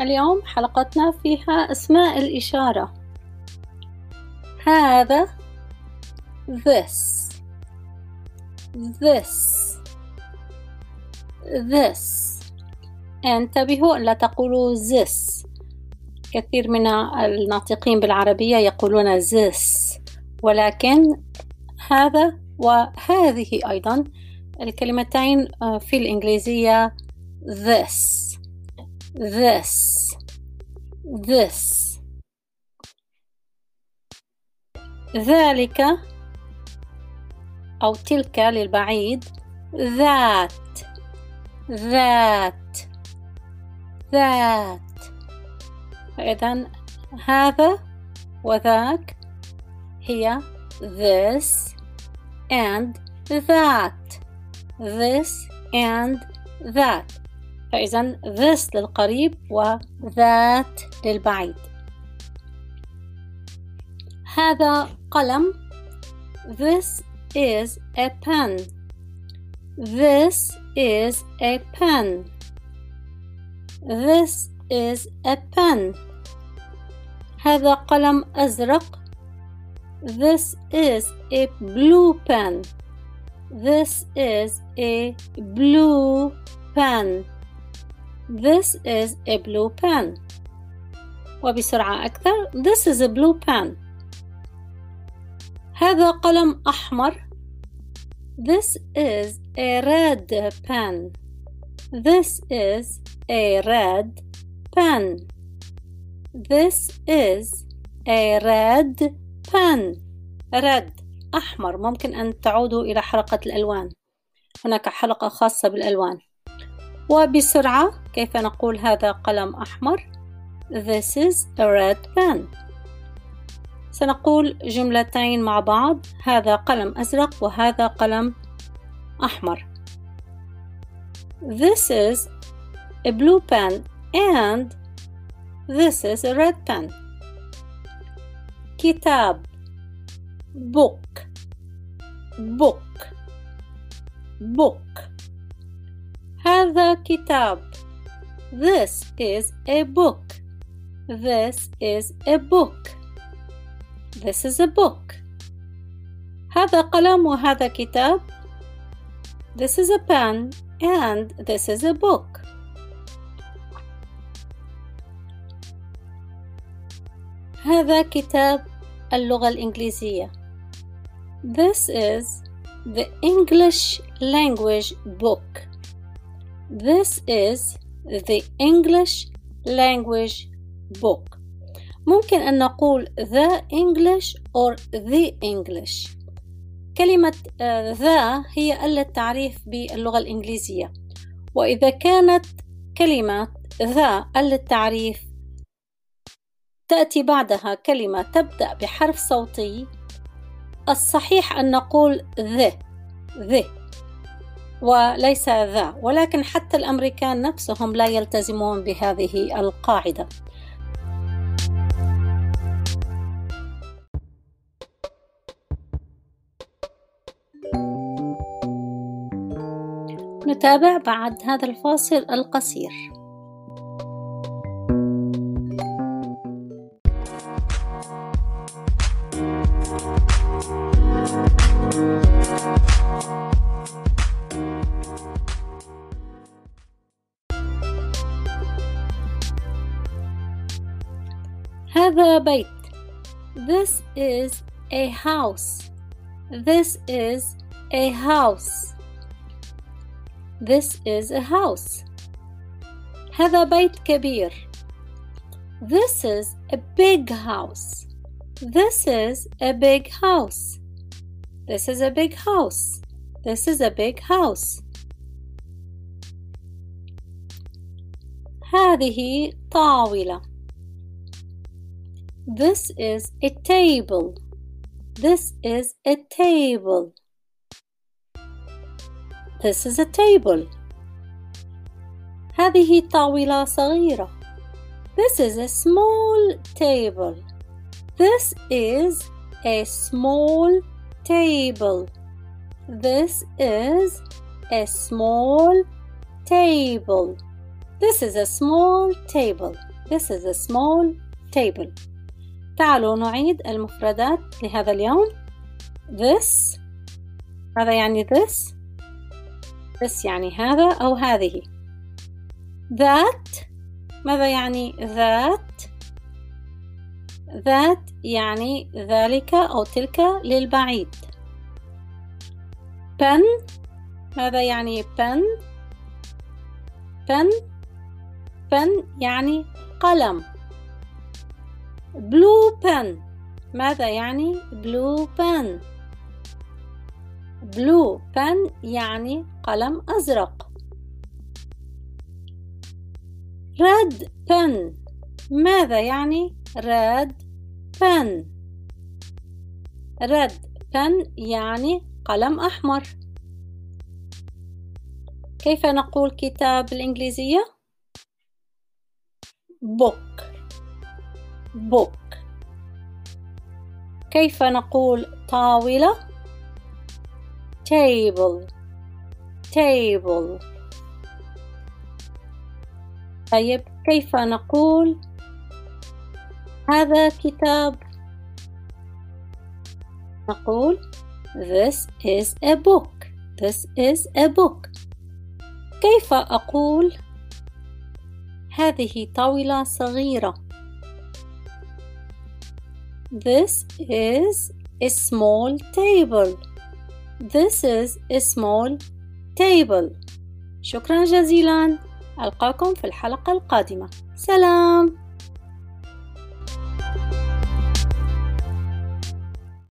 اليوم حلقتنا فيها أسماء الإشارة. هذا this. This. This. انتبهوا لا تقولوا this. كثير من الناطقين بالعربية يقولون this. ولكن هذا وهذه أيضا الكلمتين آه، في الإنجليزية this. This. This. ذلك أو تلك للبعيد. ذات ذات ذات فإذا هذا وذاك هي this and that. This and that. فإذا this للقريب و that للبعيد هذا قلم This is a pen This is a pen This is a pen هذا قلم أزرق This is a blue pen This is a blue pen This is a blue pen. وبسرعة أكثر This is a blue pen. هذا قلم أحمر. This is a red pen. This is a red pen. This is a red pen. Red أحمر. ممكن أن تعودوا إلى حلقة الألوان. هناك حلقة خاصة بالألوان. وبسرعة كيف نقول هذا قلم أحمر؟ This is a red pen. سنقول جملتين مع بعض هذا قلم أزرق وهذا قلم أحمر. This is a blue pen and this is a red pen. كتاب. Book. Book. Book. هذا كتاب This is a book This is a book This is a book هذا قلم وهذا كتاب This is a pen and this is a book هذا كتاب اللغة الإنجليزية This is the English language book. This is the English language book. ممكن أن نقول the English or the English. كلمة ذا هي ألة تعريف باللغة الإنجليزية وإذا كانت كلمة ذا ألة تعريف تأتي بعدها كلمة تبدأ بحرف صوتي الصحيح أن نقول ذ ذ وليس ذا ولكن حتى الأمريكان نفسهم لا يلتزمون بهذه القاعدة. نتابع بعد هذا الفاصل القصير. هذا بيت This is a house This is a house This is a house هذا بيت كبير This is a big house This is a big house This is a big house This is a big house هذه طاولة This is a table. This is a table. This is a table. هذه طاولة صغيرة. This is a small table. This is a small table. This is a small table. This is a small table. This is a small table. تعالوا نعيد المفردات لهذا اليوم. This ماذا يعني this؟ this يعني هذا أو هذه. That ماذا يعني that؟ that يعني ذلك أو تلك للبعيد. pen ماذا يعني pen؟ pen pen يعني قلم blue pen. ماذا يعني blue pen? Blue pen يعني قلم أزرق. Red pen. ماذا يعني red pen? Red pen يعني قلم أحمر. كيف نقول كتاب بالإنجليزية؟ book. Book كيف نقول طاولة؟ Table. Table. طيب كيف نقول هذا كتاب؟ نقول this is a book. This is a book. كيف أقول هذه طاولة صغيرة؟ This is a small table. This is a small table. شكرا جزيلا ألقاكم في الحلقة القادمة سلام